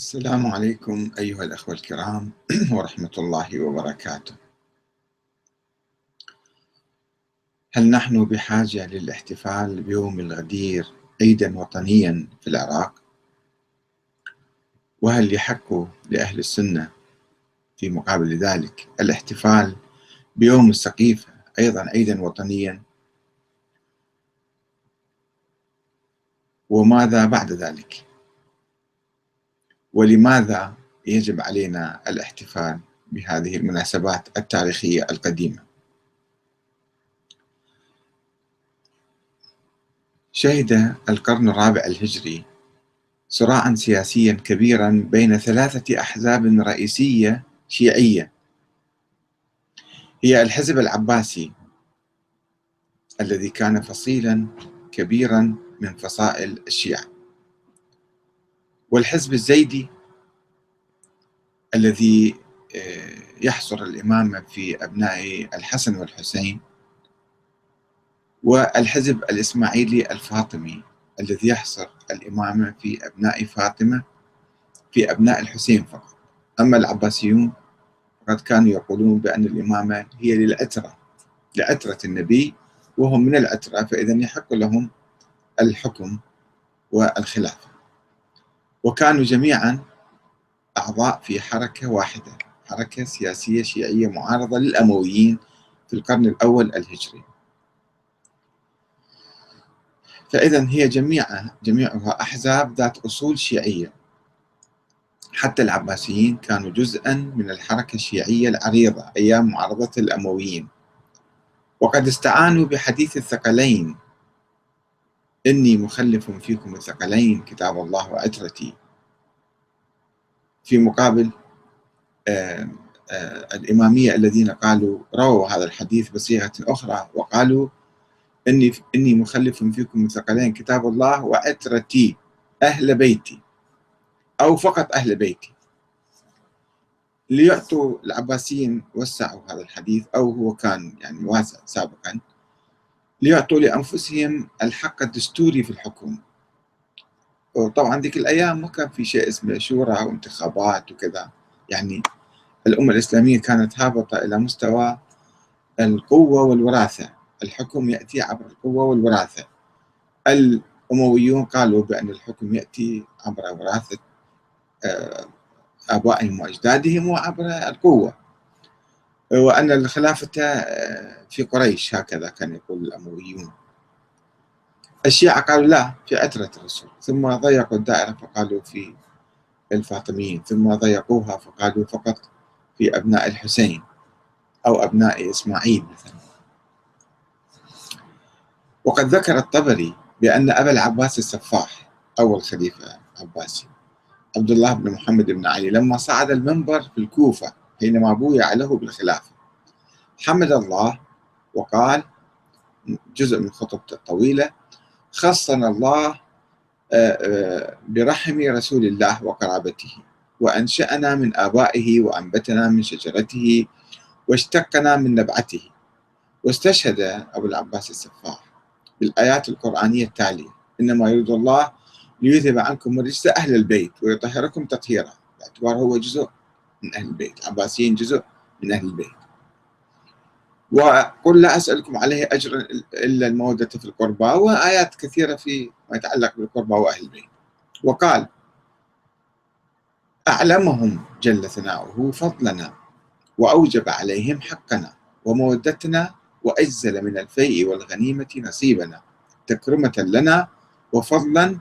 السلام عليكم أيها الأخوة الكرام ورحمة الله وبركاته. هل نحن بحاجة للاحتفال بيوم الغدير عيدا وطنيا في العراق؟ وهل يحق لأهل السنة في مقابل ذلك الاحتفال بيوم السقيفة أيضا عيدا وطنيا؟ وماذا بعد ذلك؟ ولماذا يجب علينا الاحتفال بهذه المناسبات التاريخية القديمة؟ شهد القرن الرابع الهجري صراعا سياسيا كبيرا بين ثلاثة أحزاب رئيسية شيعية. هي الحزب العباسي الذي كان فصيلا كبيرا من فصائل الشيعة. والحزب الزيدي الذي آه، يحصر الإمامة في أبناء الحسن والحسين والحزب الإسماعيلي الفاطمي الذي يحصر الإمامة في أبناء فاطمة في أبناء الحسين فقط. أما العباسيون فقد كانوا يقولون بأن الإمامة هي للعترة لعترة النبي وهم من العترة فإذا يحق لهم الحكم والخلافة. وكانوا جميعا أعضاء في حركة واحدة حركة سياسية شيعية معارضة للأمويين في القرن الأول الهجري. فإذا هي جميعها جميعها أحزاب ذات أصول شيعية. حتى العباسيين كانوا جزءا من الحركة الشيعية العريضة أيام معارضة الأمويين. وقد استعانوا بحديث الثقلين. إني مخلف فيكم الثقلين كتاب الله وعترتي. في مقابل الإمامية الذين قالوا رووا هذا الحديث بصيغة أخرى وقالوا إني إني مخلف فيكم الثقلين كتاب الله وعترتي أهل بيتي أو فقط أهل بيتي. ليعطوا العباسيين وسعوا هذا الحديث أو هو كان يعني واسع سابقا. ليعطوا لأنفسهم الحق الدستوري في الحكم. وطبعا ذيك الأيام ما كان في شيء اسمه شورى وانتخابات وكذا. يعني الأمة الإسلامية كانت هابطة إلى مستوى القوة والوراثة. الحكم يأتي عبر القوة والوراثة. الأمويون قالوا بأن الحكم يأتي عبر وراثة آه، آبائهم وأجدادهم وعبر القوة. وأن الخلافة آه، في قريش هكذا كان يقول الأمويون. الشيعة قالوا لا في عترة الرسول. ثم ضيقوا الدائرة فقالوا في الفاطميين. ثم ضيقوها فقالوا فقط في أبناء الحسين أو أبناء إسماعيل مثلا. وقد ذكر الطبري بأن أبا العباس السفاح أول خليفة عباسي عبد الله بن محمد بن علي لما صعد المنبر في الكوفة حينما بويع له بالخلافة حمد الله وقال جزء من خطبته الطويلة خصنا الله آه، آه، برحم رسول الله وقرابته وأنشأنا من آبائه وأنبتنا من شجرته واشتقنا من نبعته. واستشهد أبو العباس السفاح بالآيات القرآنية التالية إنما يريد الله ليذهب عنكم الرجس أهل البيت ويطهركم تطهيرا. باعتبار هو جزء من أهل البيت. العباسيين جزء من أهل البيت. وقل لا أسألكم عليه أجر إلا المودة في القربى وآيات كثيرة في ما يتعلق بالقربى وأهل البيت. وقال أعلمهم جل ثناؤه فضلنا وأوجب عليهم حقنا ومودتنا وأجزل من الفيء والغنيمة نصيبنا تكرمة لنا وفضلا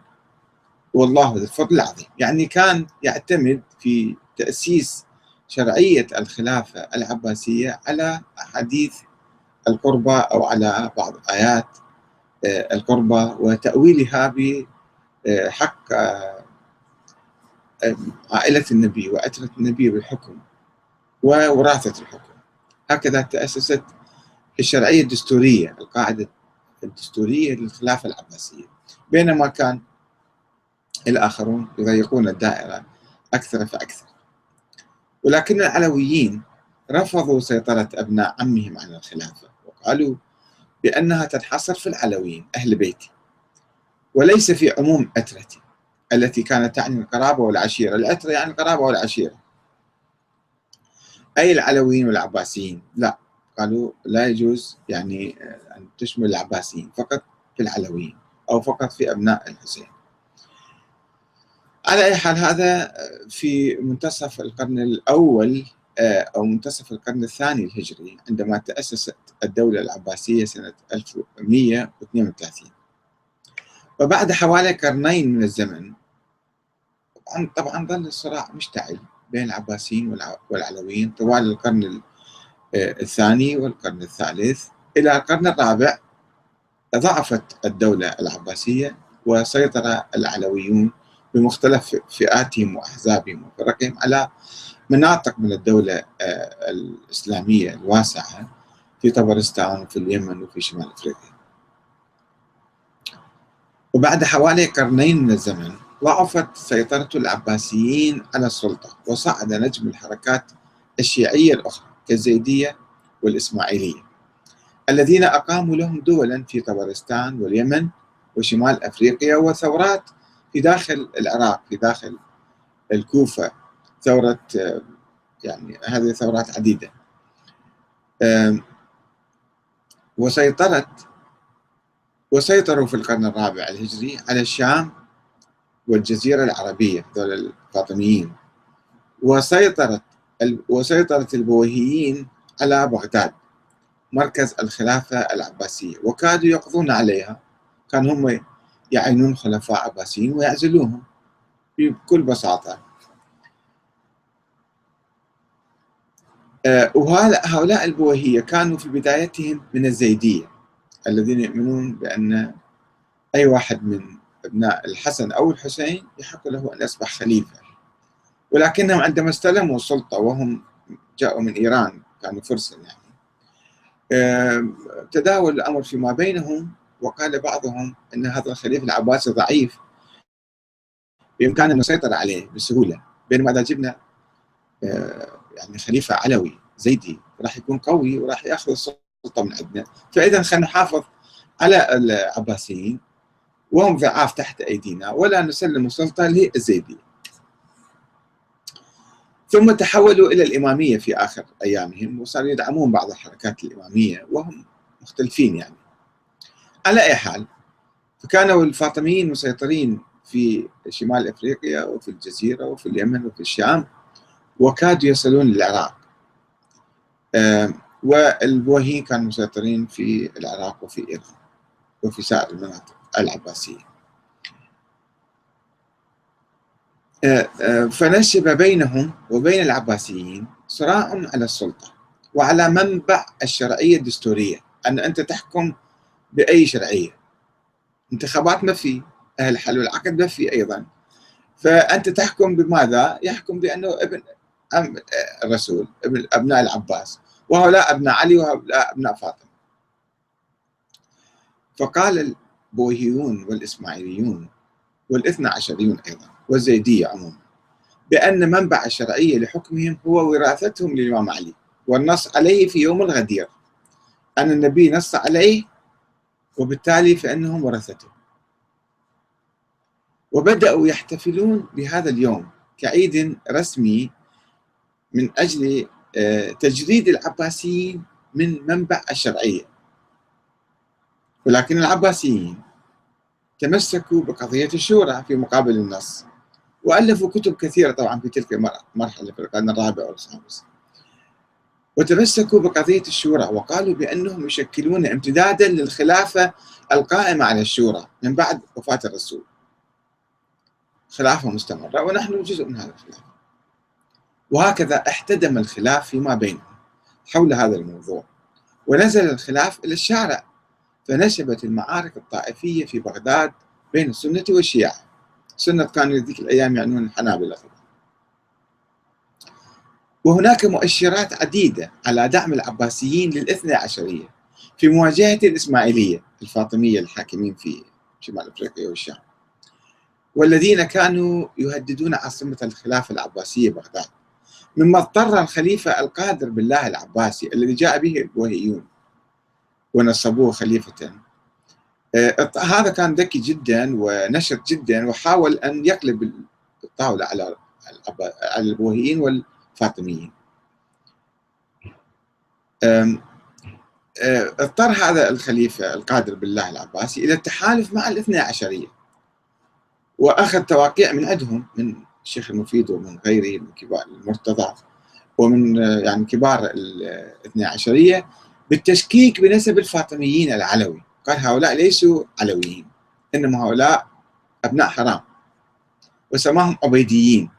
والله ذو الفضل العظيم. يعني كان يعتمد في تأسيس شرعية الخلافة العباسية على حديث القربة أو على بعض آيات آه، القربة وتأويلها بحق آه، عائلة النبي وأترة النبي بالحكم ووراثة الحكم. هكذا تأسست الشرعية الدستورية القاعدة الدستورية للخلافة العباسية. بينما كان الآخرون يضيقون الدائرة أكثر فأكثر. ولكن العلويين رفضوا سيطرة أبناء عمهم على الخلافة وقالوا بأنها تنحصر في العلويين أهل بيتي. وليس في عموم أترتي التي كانت تعني القرابة والعشيرة. العترة يعني القرابة والعشيرة. أي العلويين والعباسيين؟ لا. قالوا لا يجوز يعني أن تشمل العباسيين فقط في العلويين أو فقط في أبناء الحسين. على أي حال هذا في منتصف القرن الأول أو منتصف القرن الثاني الهجري عندما تأسست الدولة العباسية سنة 1132 وبعد حوالي قرنين من الزمن طبعا طبعا ظل الصراع مشتعل بين العباسيين والعلويين طوال القرن الثاني والقرن الثالث. إلى القرن الرابع ضعفت الدولة العباسية وسيطر العلويون بمختلف فئاتهم وأحزابهم وفرقهم على مناطق من الدولة آه، الإسلامية الواسعة في طبرستان وفي اليمن وفي شمال أفريقيا. وبعد حوالي قرنين من الزمن ضعفت سيطرة العباسيين على السلطة وصعد نجم الحركات الشيعية الأخرى كالزيدية والإسماعيلية الذين أقاموا لهم دولا في طبرستان واليمن وشمال أفريقيا وثورات في داخل العراق في داخل الكوفة ثورة يعني هذه ثورات عديدة. وسيطرت وسيطروا في القرن الرابع الهجري على الشام والجزيرة العربية هذول الفاطميين. وسيطرت وسيطرت البويهيين على بغداد مركز الخلافة العباسية. وكادوا يقضون عليها. كان هم يعينون خلفاء عباسيين ويعزلوهم بكل بساطة. آه، وهؤلاء البويهية كانوا في بدايتهم من الزيدية الذين يؤمنون بأن أي واحد من أبناء الحسن أو الحسين يحق له أن يصبح خليفة. ولكنهم عندما استلموا السلطة وهم جاءوا من إيران كانوا فرسا يعني. تداول الأمر فيما بينهم وقال بعضهم أن هذا الخليفة العباسي ضعيف. بإمكاننا نسيطر عليه بسهولة. بينما إذا جبنا يعني خليفة علوي زيدي راح يكون قوي وراح يأخذ السلطة من عندنا. فإذا خلينا نحافظ على العباسيين وهم ضعاف تحت أيدينا ولا نسلم السلطة للزيدية ثم تحولوا إلى الإمامية في آخر أيامهم وصاروا يدعمون بعض الحركات الإمامية وهم مختلفين يعني. على أي حال فكانوا الفاطميين مسيطرين في شمال أفريقيا وفي الجزيرة وفي اليمن وفي الشام وكادوا يصلون للعراق. والبويهيين كانوا مسيطرين في العراق وفي إيران وفي سائر المناطق العباسية. آه، آه، فنشب بينهم وبين العباسيين صراع على السلطة وعلى منبع الشرعية الدستورية أن أنت تحكم بأي شرعية. انتخابات ما في أهل الحل والعقد ما في أيضا. فأنت تحكم بماذا؟ يحكم بأنه ابن الرسول ابن أبناء العباس وهؤلاء أبناء علي وهؤلاء أبناء فاطمة. فقال البويهيون والإسماعيليون والاثنى عشريون أيضا والزيدية عموما بأن منبع الشرعية لحكمهم هو وراثتهم للإمام علي. والنص عليه في يوم الغدير. أن النبي نص عليه وبالتالي فإنهم ورثته. وبدأوا يحتفلون بهذا اليوم كعيد رسمي من أجل آه، تجريد العباسيين من منبع الشرعية. ولكن العباسيين تمسكوا بقضية الشورى في مقابل النص. وألفوا كتب كثيرة طبعا في تلك المرحلة في القرن الرابع والخامس. وتمسكوا بقضية الشورى وقالوا بأنهم يشكلون امتدادا للخلافة القائمة على الشورى من بعد وفاة الرسول. خلافة مستمرة ونحن جزء من هذا الخلاف. وهكذا احتدم الخلاف فيما بينهم حول هذا الموضوع. ونزل الخلاف إلى الشارع فنشبت المعارك الطائفية في بغداد بين السنة والشيعة. السنة كانوا ذيك الأيام يعنون الحنابلة وهناك مؤشرات عديدة على دعم العباسيين للاثنى عشرية في مواجهة الإسماعيلية الفاطمية الحاكمين في شمال أفريقيا والشام والذين كانوا يهددون عاصمة الخلافة العباسية بغداد مما اضطر الخليفة القادر بالله العباسي الذي جاء به الوهيون ونصبوه خليفة. آه، هذا كان ذكي جدا ونشط جدا وحاول أن يقلب الطاولة على على آه، اضطر هذا الخليفة القادر بالله العباسي إلى التحالف مع الاثنى عشرية وأخذ تواقيع من عندهم من الشيخ المفيد ومن غيره من كبار المرتضى ومن يعني كبار الاثنى عشرية بالتشكيك بنسب الفاطميين العلوي. قال هؤلاء ليسوا علويين إنما هؤلاء أبناء حرام وسماهم عبيديين.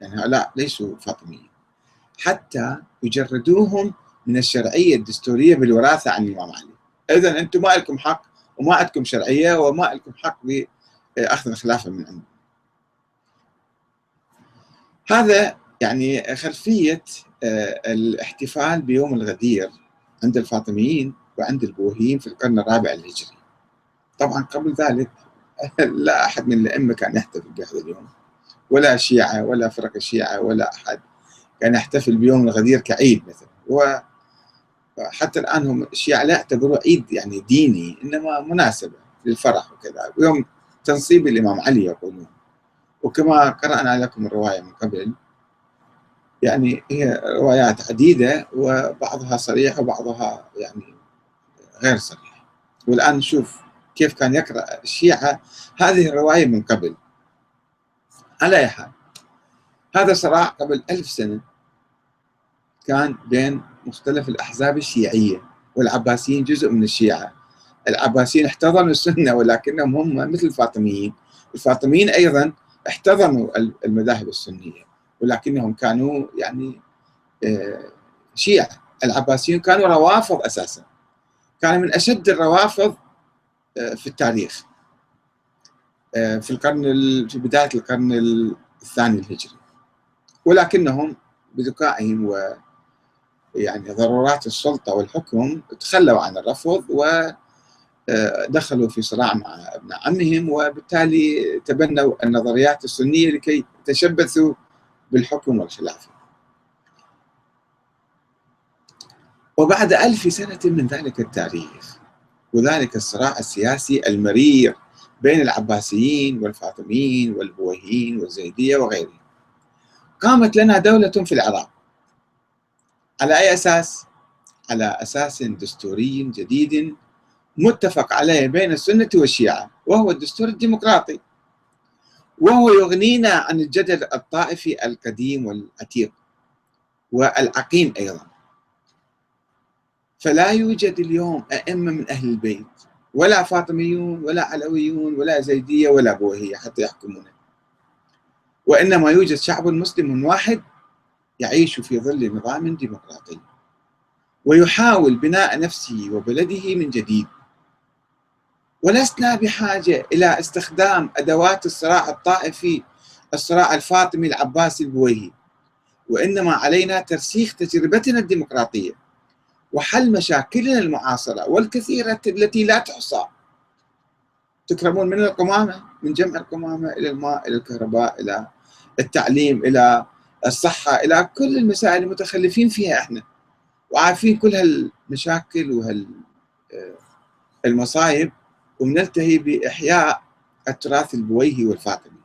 يعني هؤلاء ليسوا فاطميين. حتى يجردوهم من الشرعية الدستورية بالوراثة عن الإمام علي. اذا أنتم ما لكم حق وما عندكم شرعية وما لكم حق بأخذ الخلافة من عندهم هذا يعني خلفية آه، الاحتفال بيوم الغدير عند الفاطميين وعند البوهيين في القرن الرابع الهجري. طبعا قبل ذلك لا أحد من الأئمة كان يحتفل بهذا اليوم. ولا شيعة ولا فرق الشيعة ولا أحد. كان يحتفل بيوم الغدير كعيد مثلا. وحتى الآن هم الشيعة لا يعتبروه عيد يعني ديني إنما مناسبة للفرح وكذا. يوم تنصيب الإمام علي يقولون. وكما قرأنا لكم الرواية من قبل يعني هي روايات عديدة وبعضها صريح وبعضها يعني غير صريح والآن نشوف كيف كان يقرأ الشيعة هذه الرواية من قبل. على أي حال هذا صراع قبل ألف سنة كان بين مختلف الأحزاب الشيعية والعباسيين جزء من الشيعة. العباسيين احتضنوا السنة ولكنهم هم مثل الفاطميين. الفاطميين أيضا احتضنوا المذاهب السنية ولكنهم كانوا يعني آه، شيعة. العباسيون كانوا روافض أساسا. كان من أشد الروافض آه، في التاريخ آه، في القرن في بداية القرن الثاني الهجري. ولكنهم بذكائهم و يعني ضرورات السلطة والحكم تخلوا عن الرفض ودخلوا في صراع مع ابناء عمهم وبالتالي تبنوا النظريات السنية لكي يتشبثوا بالحكم والخلافة. وبعد ألف سنة من ذلك التاريخ وذلك الصراع السياسي المرير بين العباسيين والفاطميين والبويهيين والزيدية وغيرهم قامت لنا دولة في العراق. على أي أساس؟ على أساس دستوري جديد متفق عليه بين السنة والشيعة وهو الدستور الديمقراطي. وهو يغنينا عن الجدل الطائفي القديم والعتيق والعقيم أيضا. فلا يوجد اليوم أئمة من أهل البيت ولا فاطميون ولا علويون ولا زيدية ولا بوهية حتى يحكمونه وإنما يوجد شعب مسلم واحد يعيش في ظل نظام ديمقراطي ويحاول بناء نفسه وبلده من جديد. ولسنا بحاجة إلى استخدام أدوات الصراع الطائفي الصراع الفاطمي العباسي البويهي وإنما علينا ترسيخ تجربتنا الديمقراطية وحل مشاكلنا المعاصرة والكثيرة التي لا تحصى. تكرمون من القمامة من جمع القمامة إلى الماء إلى الكهرباء إلى التعليم إلى الصحة إلى كل المسائل المتخلفين فيها إحنا. وعارفين كل هالمشاكل وهالمصايب ونلتهي بإحياء التراث البويهي والفاطمي.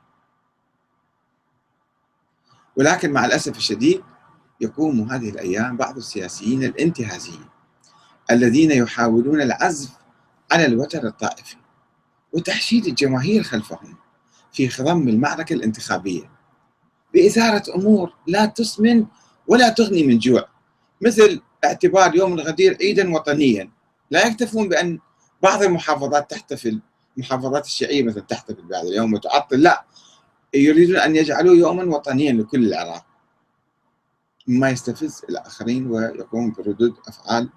ولكن مع الأسف الشديد يقوم هذه الأيام بعض السياسيين الانتهازيين الذين يحاولون العزف على الوتر الطائفي وتحشيد الجماهير خلفهم في خضم المعركة الانتخابية. بإثارة أمور لا تسمن ولا تغني من جوع مثل اعتبار يوم الغدير عيدا وطنيا. لا يكتفون بأن بعض المحافظات تحتفل المحافظات الشيعية مثلا تحتفل بهذا اليوم وتعطل لا. يريدون أن يجعلوه يوما وطنيا لكل العراق مما يستفز الآخرين ويقوم بردود أفعال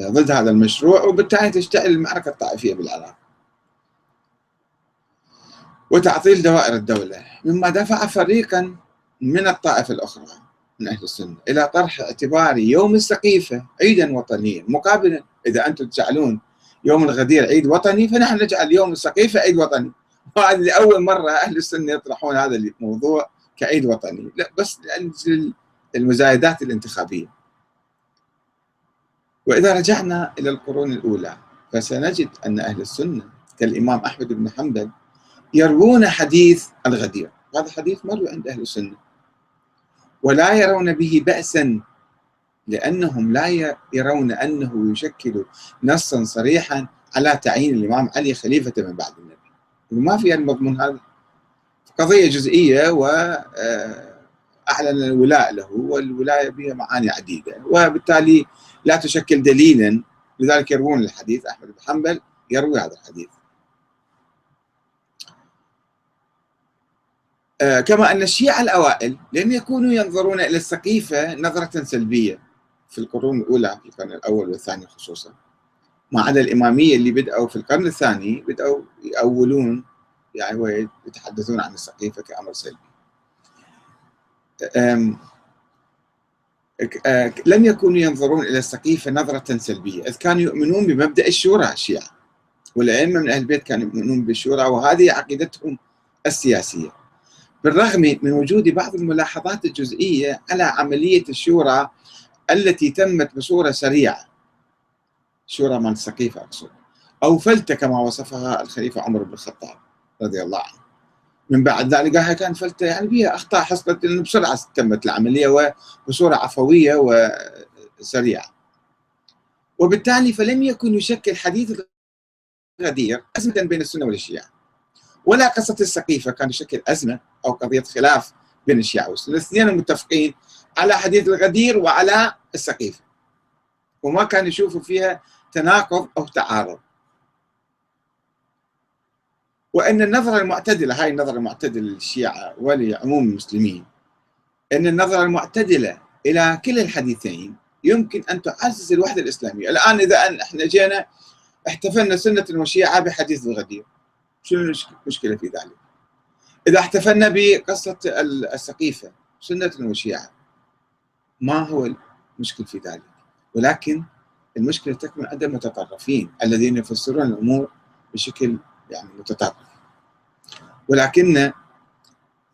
ضد هذا المشروع وبالتالي تشتعل المعركة الطائفية بالعراق وتعطيل دوائر الدولة مما دفع فريقا من الطائفة الأخرى من أهل السنة إلى طرح اعتبار يوم السقيفة عيدا وطنيا مقابلا إذا أنتم تجعلون يوم الغدير عيد وطني فنحن نجعل يوم السقيفة عيد وطني. وهذه لأول مرة أهل السنة يطرحون هذا الموضوع كعيد وطني. لا بس لأجل المزايدات الانتخابية. وإذا رجعنا إلى القرون الأولى فسنجد أن أهل السنة كالإمام أحمد بن حنبل يروون حديث الغدير. هذا حديث مروي عند أهل السنة. ولا يرون به بأسا لأنهم لا يرون أنه يشكل نصا صريحا على تعيين الإمام علي خليفة من بعد النبي. وما في المضمون هذا. قضية جزئية وأعلن آه، الولاء له والولاية بها معاني عديدة. وبالتالي لا تشكل دليلا. لذلك يروون الحديث أحمد بن حنبل يروي هذا الحديث. كما أن الشيعة الأوائل لم يكونوا ينظرون إلى السقيفة نظرة سلبية في القرون الأولى في القرن الأول والثاني خصوصا. ما عدا الإمامية اللي بدأوا في القرن الثاني بدأوا يأولون يعني ويتحدثون عن السقيفة كأمر سلبي. لم يكونوا ينظرون إلى السقيفة نظرة سلبية إذ كانوا يؤمنون بمبدأ الشورى الشيعة والأئمة من أهل البيت كانوا يؤمنون بالشورى وهذه عقيدتهم السياسية. بالرغم من وجود بعض الملاحظات الجزئية على عملية الشورى التي تمت بصورة سريعة. شورى من السقيفة أقصد. أو فلتة كما وصفها الخليفة عمر بن الخطاب رضي الله عنه. من بعد ذلك كان فلتة يعني بها أخطاء حصلت لأنه بسرعة تمت العملية وبصورة عفوية وسريعة وبالتالي فلم يكن يشكل حديث غدير أزمة بين السنة والشيعة ولا قصة السقيفة كان يشكل أزمة أو قضية خلاف بين الشيعة والسنة. الاثنين متفقين على حديث الغدير وعلى السقيفة. وما كان يشوفوا فيها تناقض أو تعارض. وأن النظرة المعتدلة هاي النظرة المعتدلة للشيعة ولعموم المسلمين أن النظرة المعتدلة إلى كلا الحديثين يمكن أن تعزز الوحدة الإسلامية. الآن إذا أن إحنا جينا احتفلنا سنة وشيعة بحديث الغدير. شنو المشكلة في ذلك؟ إذا احتفلنا بقصة السقيفة سنة وشيعة ما هو المشكل في ذلك؟ ولكن المشكلة تكمن عند المتطرفين الذين يفسرون الأمور بشكل يعني متطرف. ولكن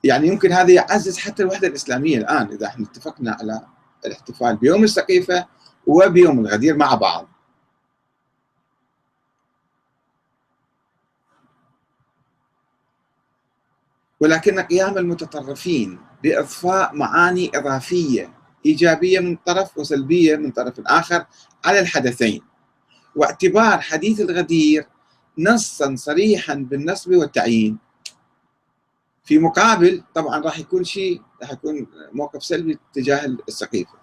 يعني يمكن هذا يعزز حتى الوحدة الإسلامية الآن إذا إحنا اتفقنا على الاحتفال بيوم السقيفة وبيوم الغدير مع بعض. ولكن قيام المتطرفين بإضفاء معاني إضافية إيجابية من طرف وسلبية من طرف آخر على الحدثين. واعتبار حديث الغدير نصا صريحا بالنصب والتعيين. في مقابل طبعا راح يكون شيء راح يكون موقف سلبي تجاه السقيفة.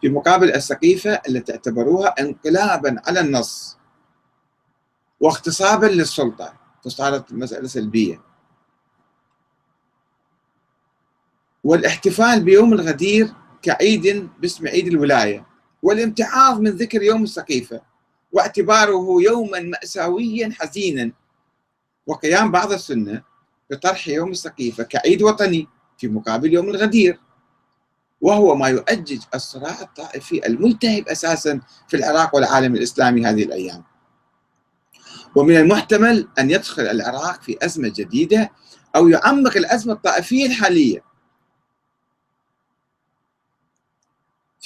في مقابل السقيفة اللي تعتبروها انقلابا على النص واغتصابا للسلطة فصارت المساله سلبية. والاحتفال بيوم الغدير كعيد باسم عيد الولاية والامتعاض من ذكر يوم السقيفة واعتباره يوما مأساويا حزينا وقيام بعض السنة بطرح يوم السقيفة كعيد وطني في مقابل يوم الغدير وهو ما يؤجج الصراع الطائفي الملتهب أساسا في العراق والعالم الإسلامي هذه الأيام. ومن المحتمل أن يدخل العراق في أزمة جديدة أو يعمق الأزمة الطائفية الحالية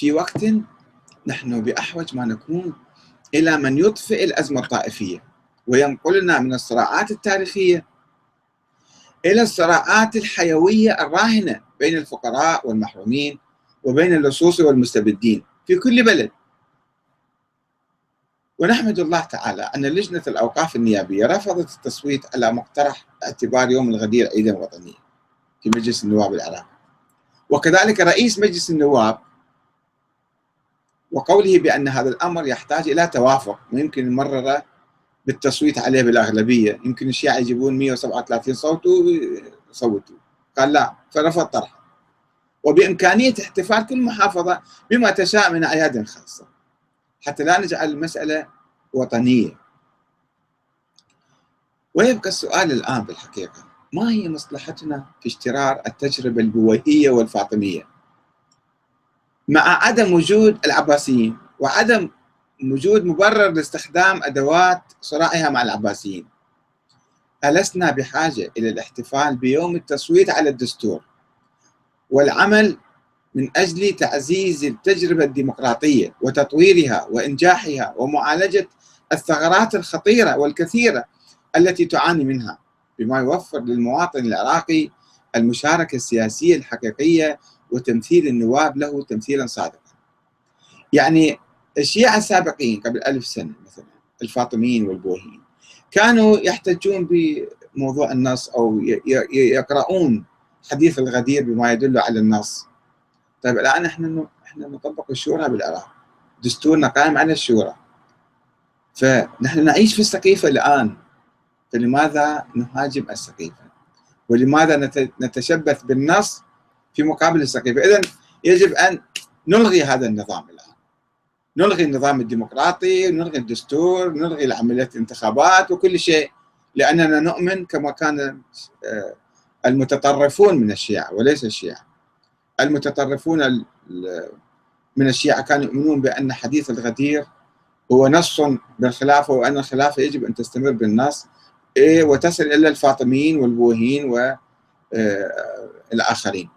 في وقت نحن بأحوج ما نكون إلى من يطفئ الأزمة الطائفية. وينقلنا من الصراعات التاريخية إلى الصراعات الحيوية الراهنة بين الفقراء والمحرومين وبين اللصوص والمستبدين في كل بلد. ونحمد الله تعالى أن لجنة الأوقاف النيابية رفضت التصويت على مقترح اعتبار يوم الغدير عيدا وطنيا في مجلس النواب العراقي. وكذلك رئيس مجلس النواب وقوله بأن هذا الأمر يحتاج إلى توافق ويمكن المررة بالتصويت عليه بالأغلبية. يمكن الشيعة يجيبون 137 صوت ويصوتوا. قال لا فرفض طرحه وبإمكانية احتفال كل محافظة بما تشاء من أعياد خاصة. حتى لا نجعل المسألة وطنية. ويبقى السؤال الآن بالحقيقة ما هي مصلحتنا في اشترار التجربة البويهية والفاطمية؟ مع عدم وجود العباسيين وعدم وجود مبرر لاستخدام أدوات صراعها مع العباسيين. ألسنا بحاجة إلى الاحتفال بيوم التصويت على الدستور والعمل من أجل تعزيز التجربة الديمقراطية وتطويرها وإنجاحها ومعالجة الثغرات الخطيرة والكثيرة التي تعاني منها بما يوفر للمواطن العراقي المشاركة السياسية الحقيقية وتمثيل النواب له تمثيلا صادقا. يعني الشيعة السابقين قبل ألف سنة مثلا الفاطميين والبوهيين كانوا يحتجون بموضوع النص أو يقرؤون حديث الغدير بما يدل على النص. طيب الآن إحنا إحنا نطبق الشورى بالعراق. دستورنا قائم على الشورى. فنحن نعيش في السقيفة الآن. فلماذا نهاجم السقيفة؟ ولماذا نتشبث بالنص في مقابل السقيفة إذا يجب أن نلغي هذا النظام الآن. نلغي النظام الديمقراطي نلغي الدستور نلغي العملية الانتخابات وكل شيء لأننا نؤمن كما كان آه، المتطرفون من الشيعة وليس الشيعة. المتطرفون من الشيعة كانوا يؤمنون بأن حديث الغدير هو نص بالخلافة وأن الخلافة يجب أن تستمر بالنص. إيه، وتصل إلى الفاطميين والبوهيين والآخرين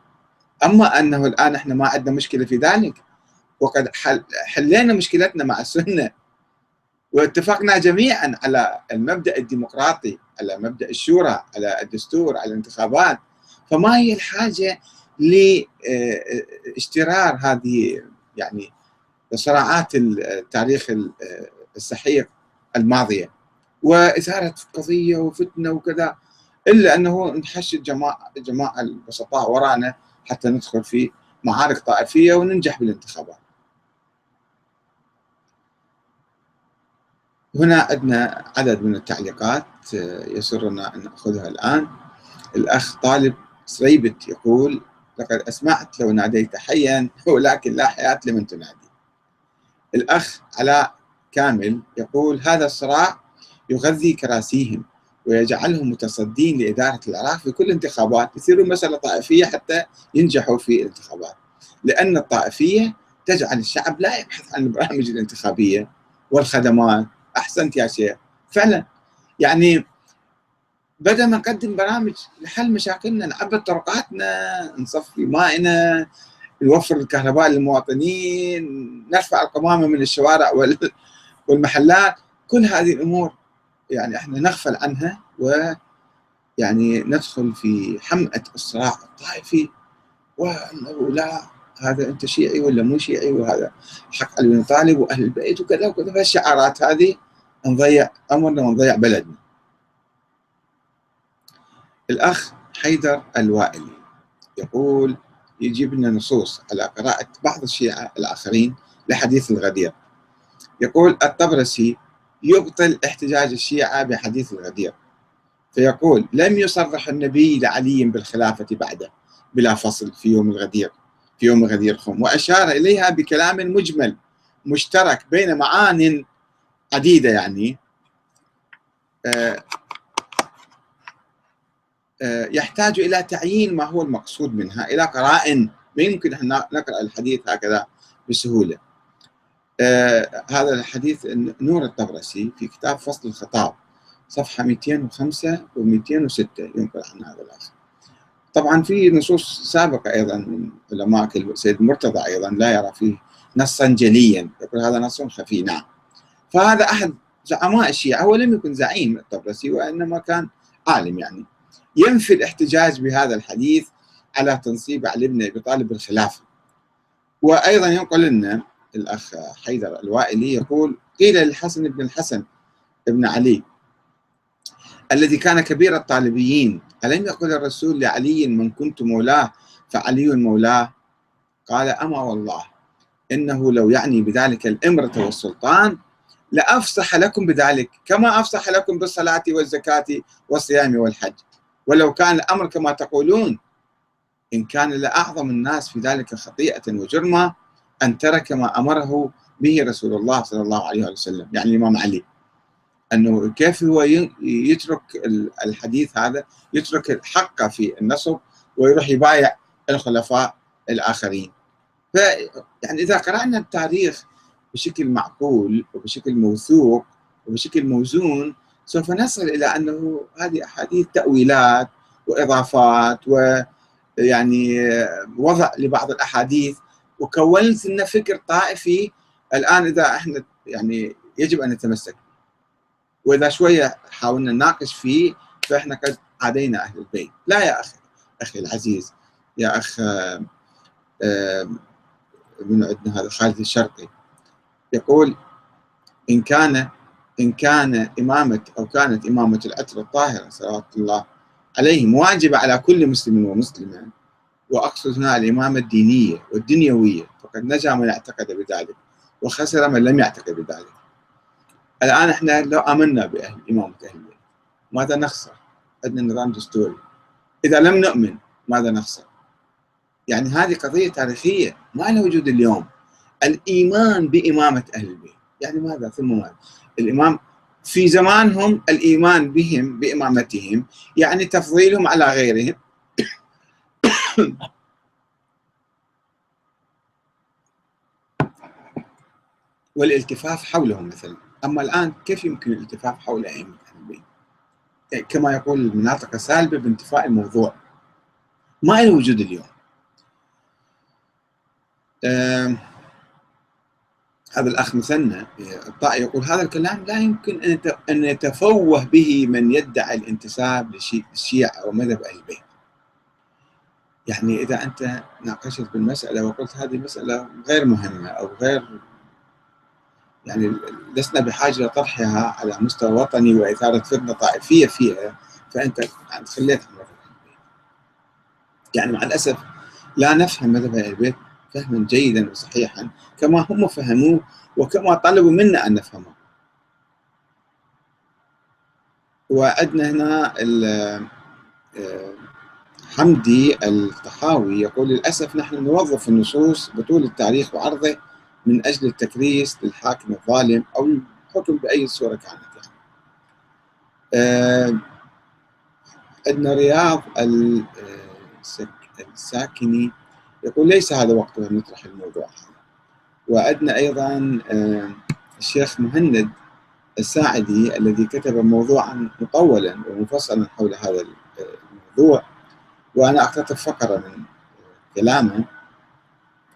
آه، أما أنه الآن إحنا ما عندنا مشكلة في ذلك وقد حل حلينا مشكلتنا مع السنة. واتفقنا جميعا على المبدأ الديمقراطي على مبدأ الشورى على الدستور على الانتخابات. فما هي الحاجة لاشترار هذه يعني صراعات التاريخ السحيق الماضية؟ وإثارة قضية وفتنة وكذا إلا أنه نحشد جماعة, جماعة البسطاء ورانا حتى ندخل في معارك طائفية وننجح بالانتخابات. هنا عندنا عدد من التعليقات يسرنا أن نأخذها الآن. الأخ طالب سريبت يقول لقد أسمعت لو ناديت حيا ولكن لا حياة لمن تنادي. الأخ علاء كامل يقول هذا الصراع يغذي كراسيهم. ويجعلهم متصدين لإدارة العراق في كل انتخابات يصيرون مسألة طائفية حتى ينجحوا في الانتخابات. لأن الطائفية تجعل الشعب لا يبحث عن البرامج الانتخابية والخدمات. أحسنت يا شيخ. فعلا. يعني بدل ما نقدم برامج لحل مشاكلنا نعبد طرقاتنا نصفي مائنا نوفر الكهرباء للمواطنين نرفع القمامة من الشوارع والمحلات. كل هذه الأمور يعني إحنا نغفل عنها ويعني ندخل في حمأة الصراع الطائفي وانه لا هذا أنت شيعي ولا مو شيعي وهذا حق علي بن طالب وأهل البيت وكذا وكذا فالشعارات هذه نضيع أمرنا ونضيع بلدنا. الأخ حيدر الوائلي يقول يجيب لنا نصوص على قراءة بعض الشيعة الآخرين لحديث الغدير يقول الطبرسي يبطل احتجاج الشيعة بحديث الغدير فيقول لم يصرح النبي لعلي بالخلافة بعده بلا فصل في يوم الغدير في يوم غدير خم. وأشار إليها بكلام مجمل مشترك بين معان عديدة يعني. آه، آه، يحتاج إلى تعيين ما هو المقصود منها إلى قرائن ما يمكن أن نقرأ الحديث هكذا بسهولة. آه هذا الحديث نور الطبرسي في كتاب فصل الخطاب صفحة 205 و 206 ينقل عن هذا الأخ. طبعا في نصوص سابقة أيضا من علماء السيد مرتضى أيضا لا يرى فيه نصا جليا يقول هذا نص خفي نعم. فهذا أحد زعماء الشيعة هو لم يكن زعيم الطبرسي وإنما كان عالم يعني. ينفي الاحتجاج بهذا الحديث على تنصيب علي بن أبي طالب بالخلافة. وأيضا ينقل لنا الأخ حيدر الوائلي يقول قيل للحسن بن الحسن ابن علي الذي كان كبير الطالبيين ألم يقل الرسول لعلي من كنت مولاه؟ فعلي مولاه. قال أما والله إنه لو يعني بذلك الإمرة والسلطان لأفصح لكم بذلك كما أفصح لكم بالصلاة والزكاة والصيام والحج. ولو كان الأمر كما تقولون إن كان لأعظم الناس في ذلك خطيئة وجرما أن ترك ما أمره به رسول الله صلى الله عليه وسلم يعني الإمام علي. أنه كيف هو يترك الحديث هذا يترك الحق في النصب ويروح يبايع الخلفاء الآخرين. ف يعني إذا قرأنا التاريخ بشكل معقول وبشكل موثوق وبشكل موزون سوف نصل إلى أنه هذه أحاديث تأويلات وإضافات ويعني وضع لبعض الأحاديث وكونت لنا فكر طائفي الآن إذا إحنا يعني يجب أن نتمسك. وإذا شوية حاولنا نناقش فيه فإحنا قد عادينا أهل البيت. لا يا أخي أخي العزيز يا أخ من عندنا هذا؟ خالد الشرقي. يقول إن كان إن كان إمامة أو كانت إمامة العتره الطاهره صلوات الله عليهم واجبة على كل مسلم ومسلمة. واقصد هنا الإمامة الدينية والدنيوية فقد نجا من اعتقد بذلك وخسر من لم يعتقد بذلك الآن إحنا لو آمنا بأهل إمامة أهل البيت ماذا نخسر؟ عندنا نظام دستوري إذا لم نؤمن ماذا نخسر؟ يعني هذه قضية تاريخية ما لها وجود اليوم الإيمان بإمامة أهل البيت يعني ماذا ثم ماذا؟ الإمام في زمانهم الإيمان بهم بإمامتهم يعني تفضيلهم على غيرهم والالتفاف حولهم مثلا أما الآن كيف يمكن الالتفاف حول ائمه أهل البيت؟ كما يقول المناطق السالبه بانتفاء الموضوع ما له وجود اليوم هذا الأخ مثنى الطائي يقول هذا الكلام لا يمكن أن يتفوه به من يدعي الانتساب للشيعة أو مذهب أهل البيت. يعني إذا أنت ناقشت بالمسألة وقلت هذه مساله غير مهمة أو غير يعني لسنا بحاجة لطرحها على مستوى وطني وإثارة فتنه طائفية فيها فأنت يعني خليت. يعني مع الأسف لا نفهم مذهب البيت فهما جيدا وصحيحا كما هم فهموه وكما طلبوا منا أن نفهمه. وعندنا هنا حمدي الطحاوي يقول للأسف نحن نوظف النصوص بطول التاريخ وعرضه من أجل التكريس للحاكم الظالم أو الحكم بأي صورة كانت يعني. عندنا رياض الساكني يقول ليس هذا وقته نطرح الموضوع هذا وعندنا أيضا الشيخ مهند الساعدي الذي كتب موضوعا مطولا ومفصلا حول هذا الموضوع وأنا اقتطف فقره من كلامه.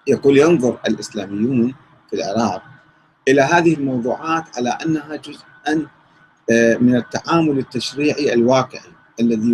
يقول ينظر الإسلاميون في العراق إلى هذه الموضوعات على أنها جزءا من التعامل التشريعي الواقعي الذي